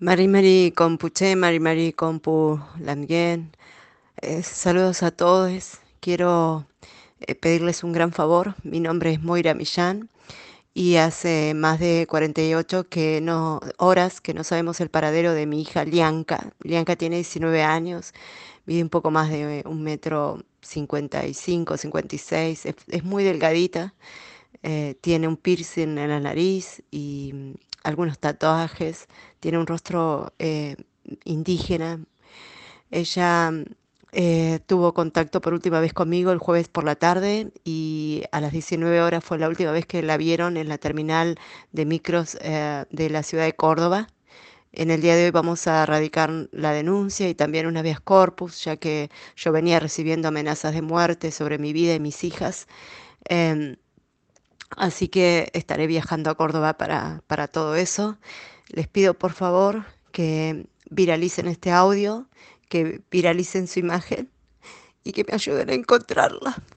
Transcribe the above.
Mari Mari Compuche, Mari Mari Compu Lamien. Eh, saludos a todos. Quiero eh, pedirles un gran favor. Mi nombre es Moira Millán y hace más de 48 que no, horas que no sabemos el paradero de mi hija Lianca. Lianca tiene 19 años, mide un poco más de un metro 55, 56, es, es muy delgadita, eh, tiene un piercing en la nariz y mm, algunos tatuajes, tiene un rostro eh, indígena. Ella eh, tuvo contacto por última vez conmigo el jueves por la tarde y a las 19 horas fue la última vez que la vieron en la terminal de micros de la ciudad de Córdoba. En el día de hoy vamos a radicar la denuncia y también una habeas corpus, ya que yo venía recibiendo amenazas de muerte sobre mi vida y mis hijas. Eh, así que estaré viajando a Córdoba para, para todo eso. Les pido por favor que viralicen este audio que viralicen su imagen y que me ayuden a encontrarla.